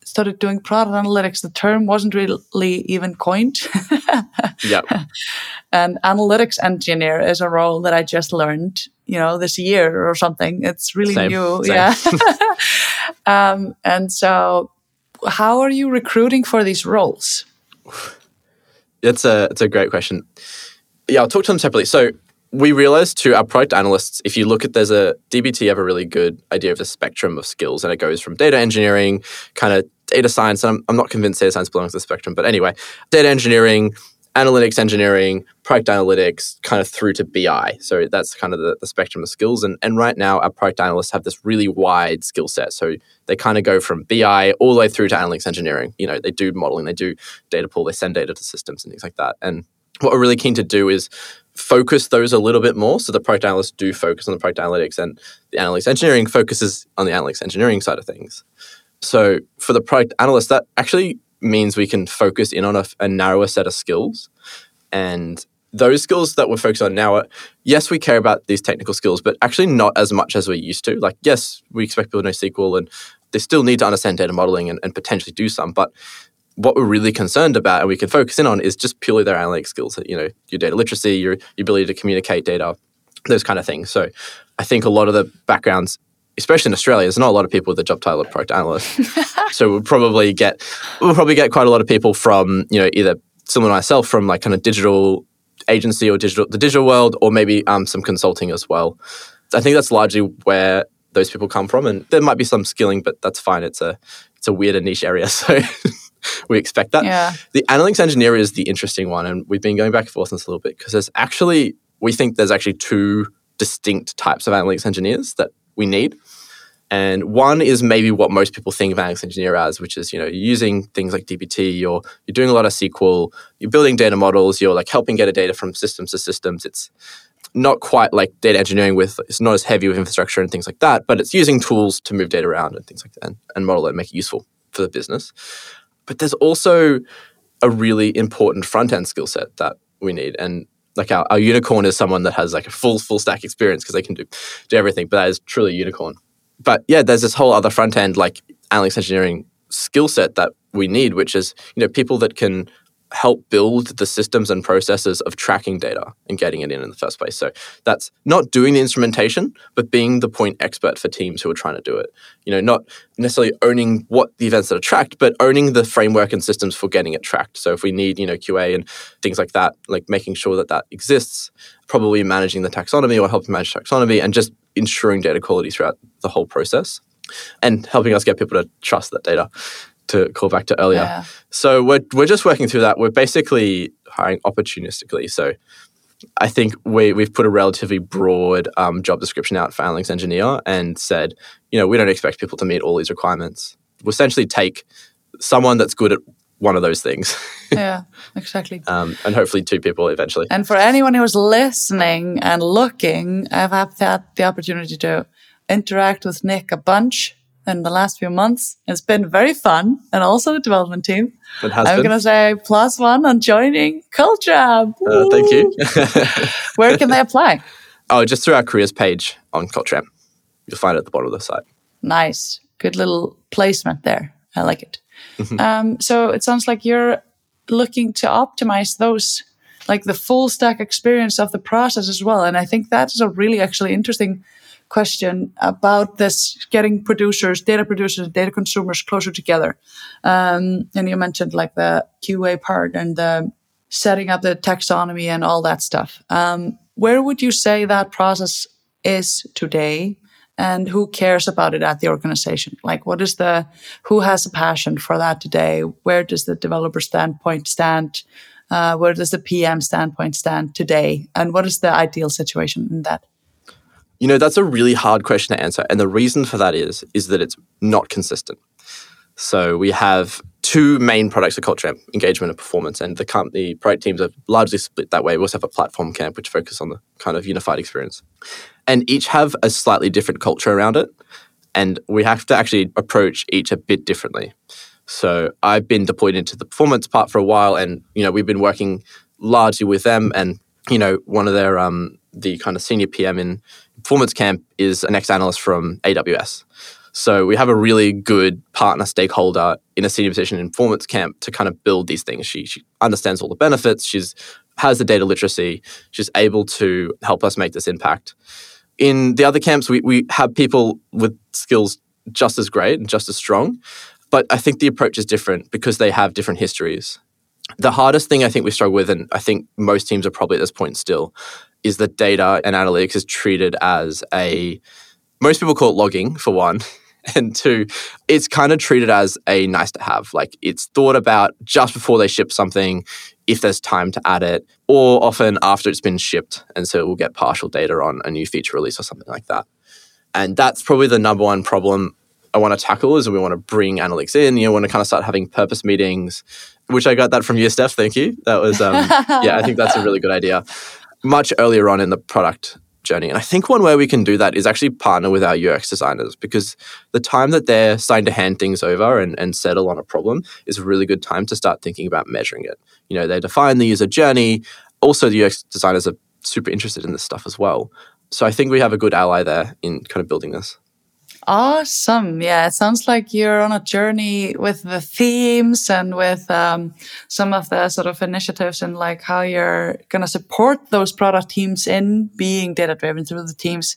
Speaker 2: started doing product analytics, the term wasn't really even coined.
Speaker 1: yeah. [LAUGHS]
Speaker 2: And analytics engineer is a role that I just learned, you know, this year or something. It's really
Speaker 1: Same.
Speaker 2: new.
Speaker 1: Same.
Speaker 2: Yeah. [LAUGHS] [LAUGHS] um, and so, how are you recruiting for these roles?
Speaker 1: It's a it's a great question. Yeah, I'll talk to them separately. So we realized to our product analysts, if you look at there's a DBT have a really good idea of the spectrum of skills, and it goes from data engineering, kind of data science. And I'm, I'm not convinced data science belongs to the spectrum, but anyway, data engineering, analytics engineering, product analytics, kind of through to BI. So that's kind of the, the spectrum of skills. And, and right now, our product analysts have this really wide skill set. So they kind of go from BI all the way through to analytics engineering. You know, they do modeling, they do data pool, they send data to systems and things like that. And what we're really keen to do is focus those a little bit more. So the product analysts do focus on the product analytics, and the analytics engineering focuses on the analytics engineering side of things. So for the product analyst, that actually means we can focus in on a, a narrower set of skills. And those skills that we're focused on now are yes, we care about these technical skills, but actually not as much as we used to. Like, yes, we expect people to know SQL and they still need to understand data modeling and, and potentially do some. But what we're really concerned about and we can focus in on is just purely their analytic skills, you know, your data literacy, your, your ability to communicate data, those kind of things. So I think a lot of the backgrounds especially in Australia, there's not a lot of people with the job title of product analyst. [LAUGHS] so we'll probably get we'll probably get quite a lot of people from you know either someone myself from like kind of digital agency or digital the digital world, or maybe um, some consulting as well. I think that's largely where those people come from, and there might be some skilling, but that's fine. It's a it's a weird and niche area, [LAUGHS] so we expect that.
Speaker 2: Yeah.
Speaker 1: The analytics engineer is the interesting one, and we've been going back and forth on this a little bit because there's actually we think there's actually two distinct types of analytics engineers that we need. And one is maybe what most people think of analytics engineer as, which is, you know, using things like DBT, you're you're doing a lot of SQL, you're building data models, you're like helping get a data from systems to systems. It's not quite like data engineering with it's not as heavy with infrastructure and things like that, but it's using tools to move data around and things like that and, and model it and make it useful for the business. But there's also a really important front end skill set that we need. And like our, our unicorn is someone that has like a full full stack experience because they can do do everything. But that is truly unicorn. But yeah, there's this whole other front end like analytics engineering skill set that we need, which is you know people that can help build the systems and processes of tracking data and getting it in in the first place. So that's not doing the instrumentation, but being the point expert for teams who are trying to do it. You know, not necessarily owning what the events that are tracked, but owning the framework and systems for getting it tracked. So if we need, you know, QA and things like that, like making sure that that exists, probably managing the taxonomy or helping manage taxonomy and just ensuring data quality throughout the whole process and helping us get people to trust that data to call back to earlier. Yeah. So we're we're just working through that. We're basically hiring opportunistically. So I think we we've put a relatively broad um, job description out for analytics engineer and said, you know, we don't expect people to meet all these requirements. We'll essentially take someone that's good at one of those things. [LAUGHS]
Speaker 2: yeah, exactly.
Speaker 1: Um, and hopefully two people eventually.
Speaker 2: And for anyone who's listening and looking, I've had the opportunity to interact with Nick a bunch in the last few months. It's been very fun and also the development team.
Speaker 1: It has
Speaker 2: I'm going to say plus one on joining Culture
Speaker 1: Uh, thank you. [LAUGHS]
Speaker 2: Where can they apply?
Speaker 1: Oh, just through our careers page on Culture You'll find it at the bottom of the site.
Speaker 2: Nice. Good little placement there. I like it. [LAUGHS] Um, so it sounds like you're looking to optimize those, like the full stack experience of the process as well. And I think that is a really actually interesting question about this getting producers, data producers, data consumers closer together. Um, and you mentioned like the QA part and the setting up the taxonomy and all that stuff. Um, where would you say that process is today? And who cares about it at the organization? Like, what is the, who has a passion for that today? Where does the developer standpoint stand? Uh, where does the PM standpoint stand today? And what is the ideal situation in that?
Speaker 1: You know, that's a really hard question to answer. And the reason for that is, is that it's not consistent. So we have two main products of culture engagement and performance. And the company product teams are largely split that way. We also have a platform camp which focus on the kind of unified experience. And each have a slightly different culture around it. And we have to actually approach each a bit differently. So I've been deployed into the performance part for a while and you know we've been working largely with them and you know one of their um the kind of senior PM in Performance Camp is an ex analyst from AWS. So we have a really good partner stakeholder in a senior position in Performance Camp to kind of build these things. She, she understands all the benefits. She's has the data literacy. She's able to help us make this impact. In the other camps, we, we have people with skills just as great and just as strong. But I think the approach is different because they have different histories. The hardest thing I think we struggle with, and I think most teams are probably at this point still, is that data and analytics is treated as a most people call it logging for one [LAUGHS] and two it's kind of treated as a nice to have like it's thought about just before they ship something if there's time to add it or often after it's been shipped and so we'll get partial data on a new feature release or something like that and that's probably the number one problem I want to tackle is we want to bring analytics in. You know, want to kind of start having purpose meetings, which I got that from you, Stef. Thank you. That was, um, [LAUGHS] yeah, I think that's a really good idea much earlier on in the product journey. And I think one way we can do that is actually partner with our UX designers because the time that they're starting to hand things over and, and settle on a problem is a really good time to start thinking about measuring it. You know, they define the user journey. Also, the UX designers are super interested in this stuff as well. So I think we have a good ally there in kind of building this.
Speaker 2: Awesome. Yeah, it sounds like you're on a journey with the themes and with um, some of the sort of initiatives and like how you're going to support those product teams in being data driven through the teams.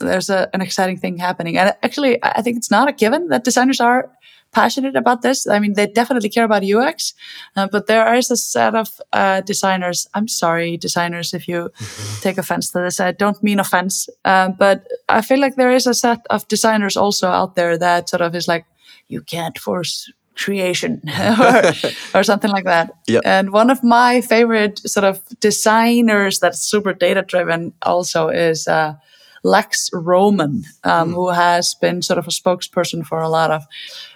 Speaker 2: There's a, an exciting thing happening. And actually, I think it's not a given that designers are passionate about this. I mean, they definitely care about UX, uh, but there is a set of uh, designers. I'm sorry, designers, if you [LAUGHS] take offense to this. I don't mean offense, uh, but I feel like there is a set of designers also out there that sort of is like, you can't force creation [LAUGHS] or, or something like that.
Speaker 1: Yep.
Speaker 2: And one of my favorite sort of designers that's super data driven also is uh, Lex Roman, um, mm. who has been sort of a spokesperson for a lot of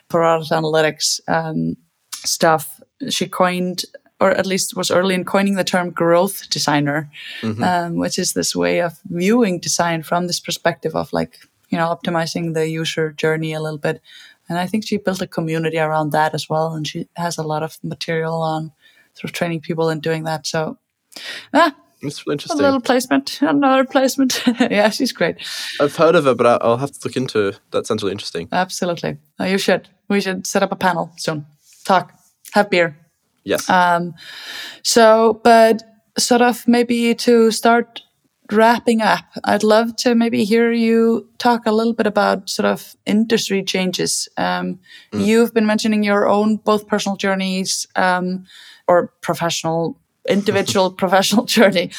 Speaker 2: product analytics um, stuff. She coined, or at least was early in coining the term growth designer, mm-hmm. um, which is this way of viewing design from this perspective of like, you know, optimizing the user journey a little bit. And I think she built a community around that as well. And she has a lot of material on sort of training people and doing that. So, ah,
Speaker 1: It's really
Speaker 2: A
Speaker 1: interesting.
Speaker 2: little placement, another placement. [LAUGHS] yeah, she's great.
Speaker 1: I've heard of her, but I'll have to look into. That sounds really interesting.
Speaker 2: Absolutely. Uh, you should. We should set up a panel soon. Talk, have beer.
Speaker 1: Yes.
Speaker 2: Um, so, but sort of maybe to start wrapping up, I'd love to maybe hear you talk a little bit about sort of industry changes. Um, You've been mentioning your own both personal journeys um, or professional, individual [LAUGHS] professional journey,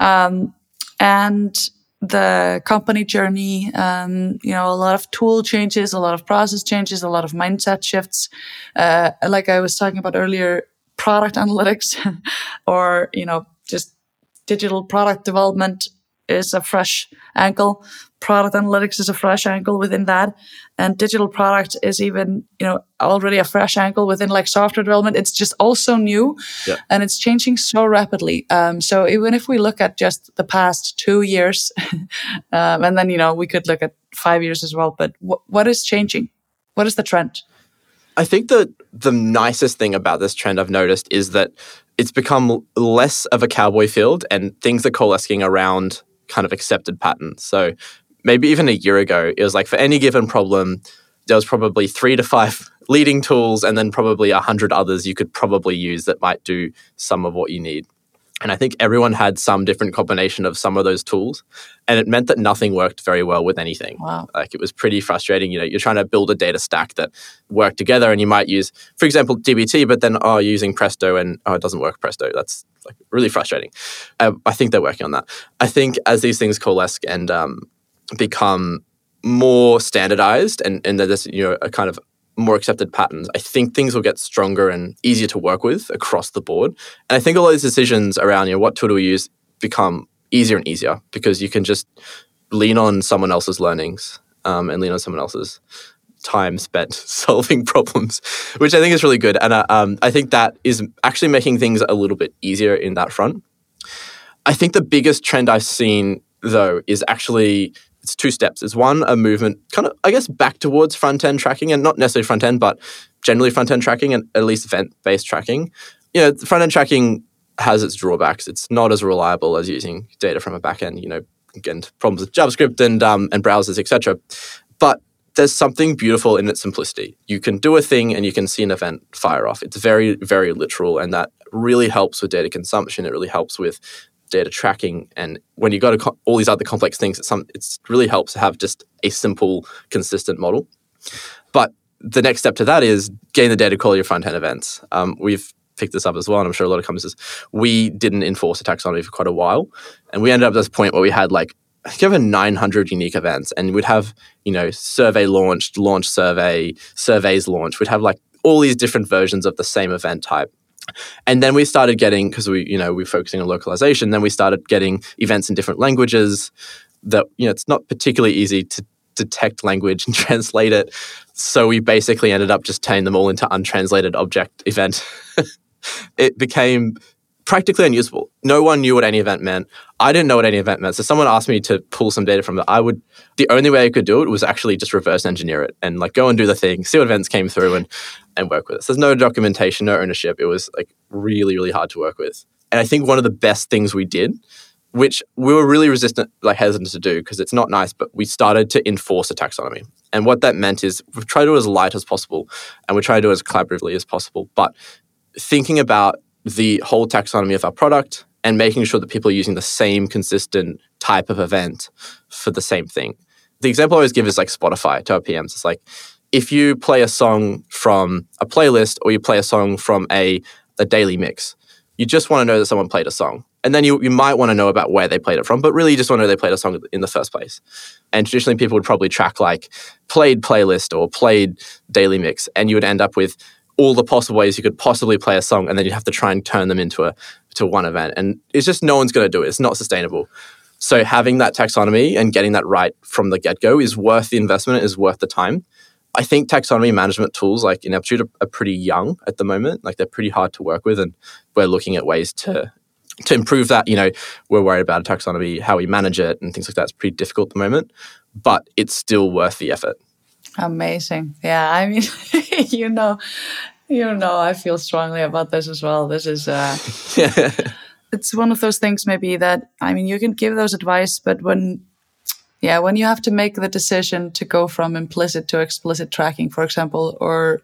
Speaker 2: um, and the company journey. Um, you know, a lot of tool changes, a lot of process changes, a lot of mindset shifts. Uh, like I was talking about earlier, product analytics [LAUGHS] or you know just digital product development is a fresh angle. Product analytics is a fresh angle within that. And digital product is even you know already a fresh angle within like software development. It's just also new.
Speaker 1: Yeah.
Speaker 2: and it's changing so rapidly. Um, so even if we look at just the past two years [LAUGHS] um, and then you know we could look at five years as well but wh- what is changing? What is the trend?
Speaker 1: I think that the nicest thing about this trend I've noticed is that it's become less of a cowboy field and things are coalescing around kind of accepted patterns. So maybe even a year ago, it was like for any given problem, there was probably three to five leading tools and then probably a hundred others you could probably use that might do some of what you need. And I think everyone had some different combination of some of those tools. And it meant that nothing worked very well with anything.
Speaker 2: Wow.
Speaker 1: Like it was pretty frustrating. You know, you're trying to build a data stack that work together and you might use, for example, DBT, but then, oh, using Presto and, oh, it doesn't work Presto. That's like really frustrating. Uh, I think they're working on that. I think as these things coalesce and um, become more standardized and, and there's, you know, a kind of more accepted patterns, I think things will get stronger and easier to work with across the board. And I think all those decisions around, you know, what tool do we use become easier and easier because you can just lean on someone else's learnings um, and lean on someone else's time spent [LAUGHS] solving problems, which I think is really good. And uh, um, I think that is actually making things a little bit easier in that front. I think the biggest trend I've seen though is actually it's two steps. It's one a movement kind of I guess back towards front end tracking and not necessarily front end, but generally front end tracking and at least event based tracking. You know, front end tracking has its drawbacks. It's not as reliable as using data from a back end. You know, again, problems with JavaScript and um, and browsers, etc. But there's something beautiful in its simplicity. You can do a thing and you can see an event fire off. It's very, very literal, and that really helps with data consumption. It really helps with data tracking. And when you got to co- all these other complex things, it's some really helps to have just a simple, consistent model. But the next step to that is getting the data quality of front end events. Um, we've picked this up as well, and I'm sure a lot of companies. We didn't enforce a taxonomy for quite a while, and we ended up at this point where we had like I think over 900 unique events, and we'd have you know survey launched, launch survey, surveys launched. We'd have like all these different versions of the same event type. And then we started getting because we, you know, we're focusing on localization. Then we started getting events in different languages. That you know, it's not particularly easy to detect language and [LAUGHS] translate it. So we basically ended up just turning them all into untranslated object event. [LAUGHS] it became practically unusable. No one knew what any event meant. I didn't know what any event meant. So someone asked me to pull some data from it. I would the only way I could do it was actually just reverse engineer it and like go and do the thing, see what events came through and and work with it. So there's no documentation, no ownership. It was like really, really hard to work with. And I think one of the best things we did, which we were really resistant, like hesitant to do because it's not nice, but we started to enforce a taxonomy. And what that meant is we've tried to do it as light as possible and we try to do it as collaboratively as possible. But thinking about the whole taxonomy of our product and making sure that people are using the same consistent type of event for the same thing. The example I always give is like Spotify to our PMs. It's like if you play a song from a playlist or you play a song from a, a daily mix, you just want to know that someone played a song. And then you, you might want to know about where they played it from, but really you just want to know they played a song in the first place. And traditionally people would probably track like played playlist or played daily mix, and you would end up with all the possible ways you could possibly play a song, and then you'd have to try and turn them into a to one event. And it's just no one's going to do it. It's not sustainable. So having that taxonomy and getting that right from the get go is worth the investment. Is worth the time. I think taxonomy management tools like Amplitude are, are pretty young at the moment. Like they're pretty hard to work with, and we're looking at ways to to improve that. You know, we're worried about a taxonomy, how we manage it, and things like that. It's pretty difficult at the moment, but it's still worth the effort.
Speaker 2: Amazing. Yeah, I mean, [LAUGHS] you know, you know, I feel strongly about this as well. This is uh, [LAUGHS] it's one of those things maybe that I mean you can give those advice, but when yeah, when you have to make the decision to go from implicit to explicit tracking, for example, or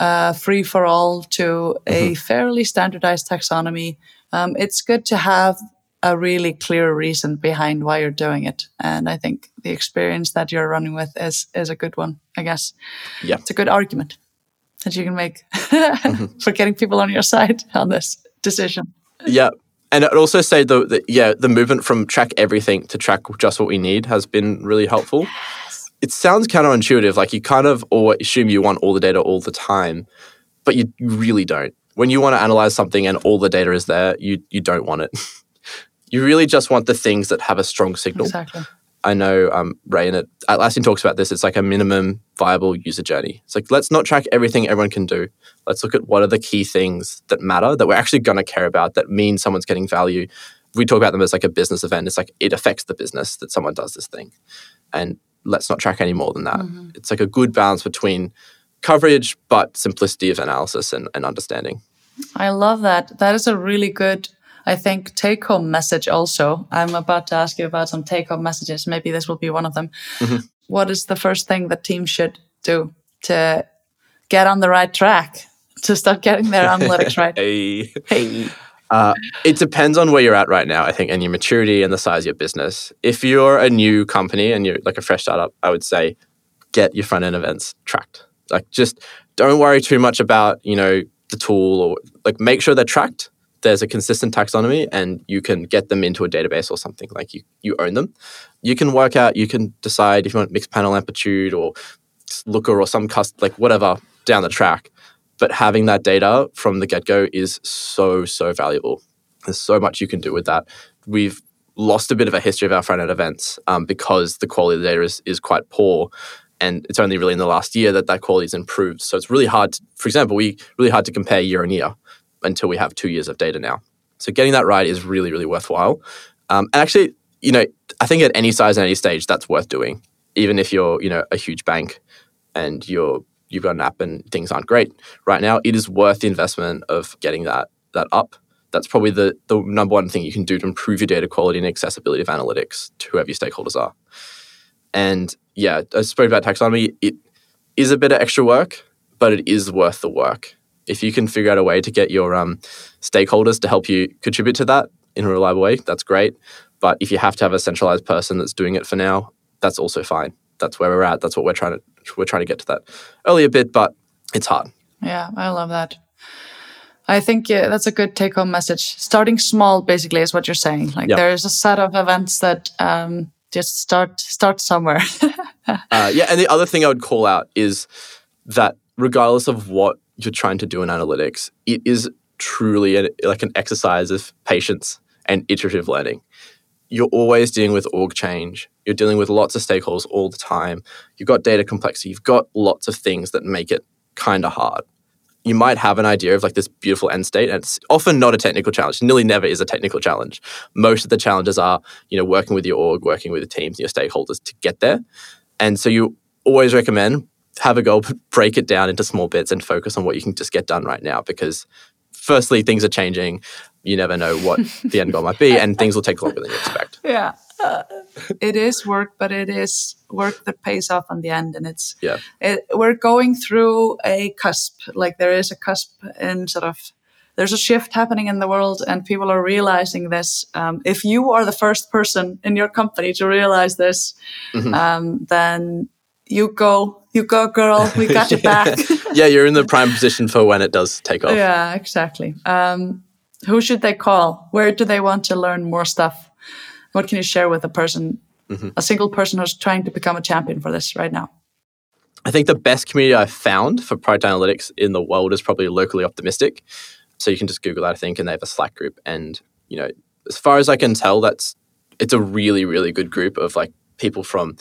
Speaker 2: uh, free for all to a mm-hmm. fairly standardized taxonomy, um, it's good to have a really clear reason behind why you're doing it. And I think the experience that you're running with is is a good one. I guess.
Speaker 1: Yeah,
Speaker 2: it's a good argument that you can make [LAUGHS] mm-hmm. for getting people on your side on this decision.
Speaker 1: Yeah, and I'd also say that yeah, the movement from track everything to track just what we need has been really helpful. Yes. It sounds counterintuitive, like you kind of or assume you want all the data all the time, but you really don't. When you want to analyze something and all the data is there, you you don't want it. [LAUGHS] you really just want the things that have a strong signal.
Speaker 2: Exactly.
Speaker 1: I know um, Ray in it, Atlassian talks about this. It's like a minimum viable user journey. It's like, let's not track everything everyone can do. Let's look at what are the key things that matter that we're actually going to care about that mean someone's getting value. We talk about them as like a business event. It's like it affects the business that someone does this thing. And let's not track any more than that. Mm-hmm. It's like a good balance between coverage, but simplicity of analysis and, and understanding.
Speaker 2: I love that. That is a really good I think take home message also. I'm about to ask you about some take home messages. Maybe this will be one of them. Mm-hmm. What is the first thing that teams should do to get on the right track to start getting their analytics right? [LAUGHS]
Speaker 1: hey.
Speaker 2: Hey.
Speaker 1: Uh, it depends on where you're at right now, I think, and your maturity and the size of your business. If you're a new company and you're like a fresh startup, I would say get your front end events tracked. Like, just don't worry too much about, you know, the tool or like make sure they're tracked there's a consistent taxonomy and you can get them into a database or something like you you own them. You can work out you can decide if you want Mixpanel amplitude or looker or some cust like whatever down the track but having that data from the get-go is so so valuable. There's so much you can do with that. We've lost a bit of a history of our front end events um, because the quality of the data is, is quite poor and it's only really in the last year that that quality has improved. So it's really hard to, for example we really hard to compare year on year until we have two years of data now. So getting that right is really, really worthwhile. Um, and actually, you know, I think at any size and any stage, that's worth doing. Even if you're, you know, a huge bank and you're you've got an app and things aren't great right now, it is worth the investment of getting that that up. That's probably the the number one thing you can do to improve your data quality and accessibility of analytics to whoever your stakeholders are. And yeah, I spoke about taxonomy. It is a bit of extra work, but it is worth the work if you can figure out a way to get your um, stakeholders to help you contribute to that in a reliable way, that's great. But if you have to have a centralized person that's doing it for now, that's also fine. That's where we're at. That's what we're trying to we're trying to get to that earlier bit, but it's hard.
Speaker 2: Yeah, I love that. I think yeah, that's a good take home message. Starting small, basically, is what you're saying. Like yep. there's a set of events that um, just start start somewhere. [LAUGHS]
Speaker 1: uh, yeah, and the other thing I would call out is that regardless of what you're trying to do in analytics, it is truly like an exercise of patience and iterative learning. You're always dealing with org change. You're dealing with lots of stakeholders all the time. You've got data complexity. You've got lots of things that make it kind of hard. You might have an idea of like this beautiful end state, and it's often not a technical challenge. Nearly never is a technical challenge. Most of the challenges are, you know, working with your org, working with the teams, and your stakeholders to get there. And so you always recommend have a goal, [LAUGHS] break it down into small bits and focus on what you can just get done right now because firstly things are changing. You never know what [LAUGHS] the end goal might be and things will take longer than you expect.
Speaker 2: Yeah. Uh, it is work but it is work that pays off in the end and it's
Speaker 1: yeah.
Speaker 2: it, we're going through a cusp. Like there is a cusp in sort of there's a shift happening in the world and people are realizing this. Um, if you are the first person in your company to realize this mm-hmm. um, then you go, you go, girl. We got your [LAUGHS] back. [LAUGHS]
Speaker 1: yeah, you're in the prime position for when it does take off.
Speaker 2: Yeah, exactly. Um, who should they call? Where do they want to learn more stuff? What can you share with a person, mm-hmm. a single person who's trying to become a champion for this right now?
Speaker 1: I think the best community I've found for product analytics in the world is probably locally optimistic. So you can just Google that, I think, and they have a Slack group. And you know, as far as I can tell, that's it's a really, really good group of like people from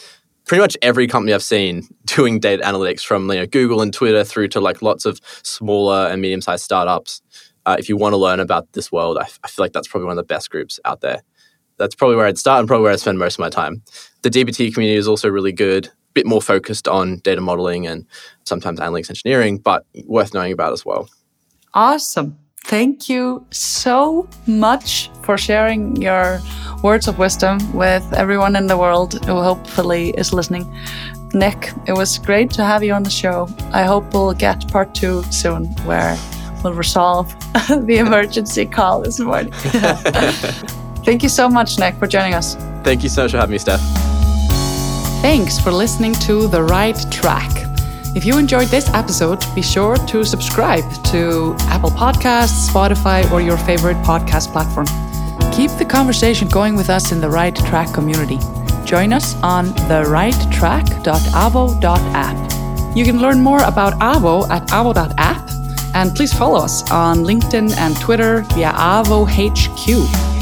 Speaker 1: pretty much every company I've seen [LAUGHS] doing data analytics from you know, Google and Twitter through to like lots of smaller and medium sized startups. Uh, if you want to learn about this world, I, f- I feel like that's probably one of the best groups out there. That's probably where I'd start and probably where I spend most of my time. The DBT community is also really good, a bit more focused on data modeling and sometimes analytics engineering, but worth knowing about as well.
Speaker 2: Awesome. Thank you so much for sharing your words of wisdom with everyone in the world who hopefully is listening. Nick, it was great to have you on the show. I hope we'll get part two soon where we'll resolve [LAUGHS] the emergency call this morning. [LAUGHS] Thank you so much, Nick, for joining us.
Speaker 1: Thank you so much for having me, Stef.
Speaker 2: Thanks for listening to The Right Track. If you enjoyed this episode, be sure to subscribe to Apple Podcasts, Spotify, or your favorite podcast platform. Keep the conversation going with us in the Right Track community. Join us on the therighttrack.avo.app. You can learn more about Avo at avo.app, and please follow us on LinkedIn and Twitter via AvoHQ.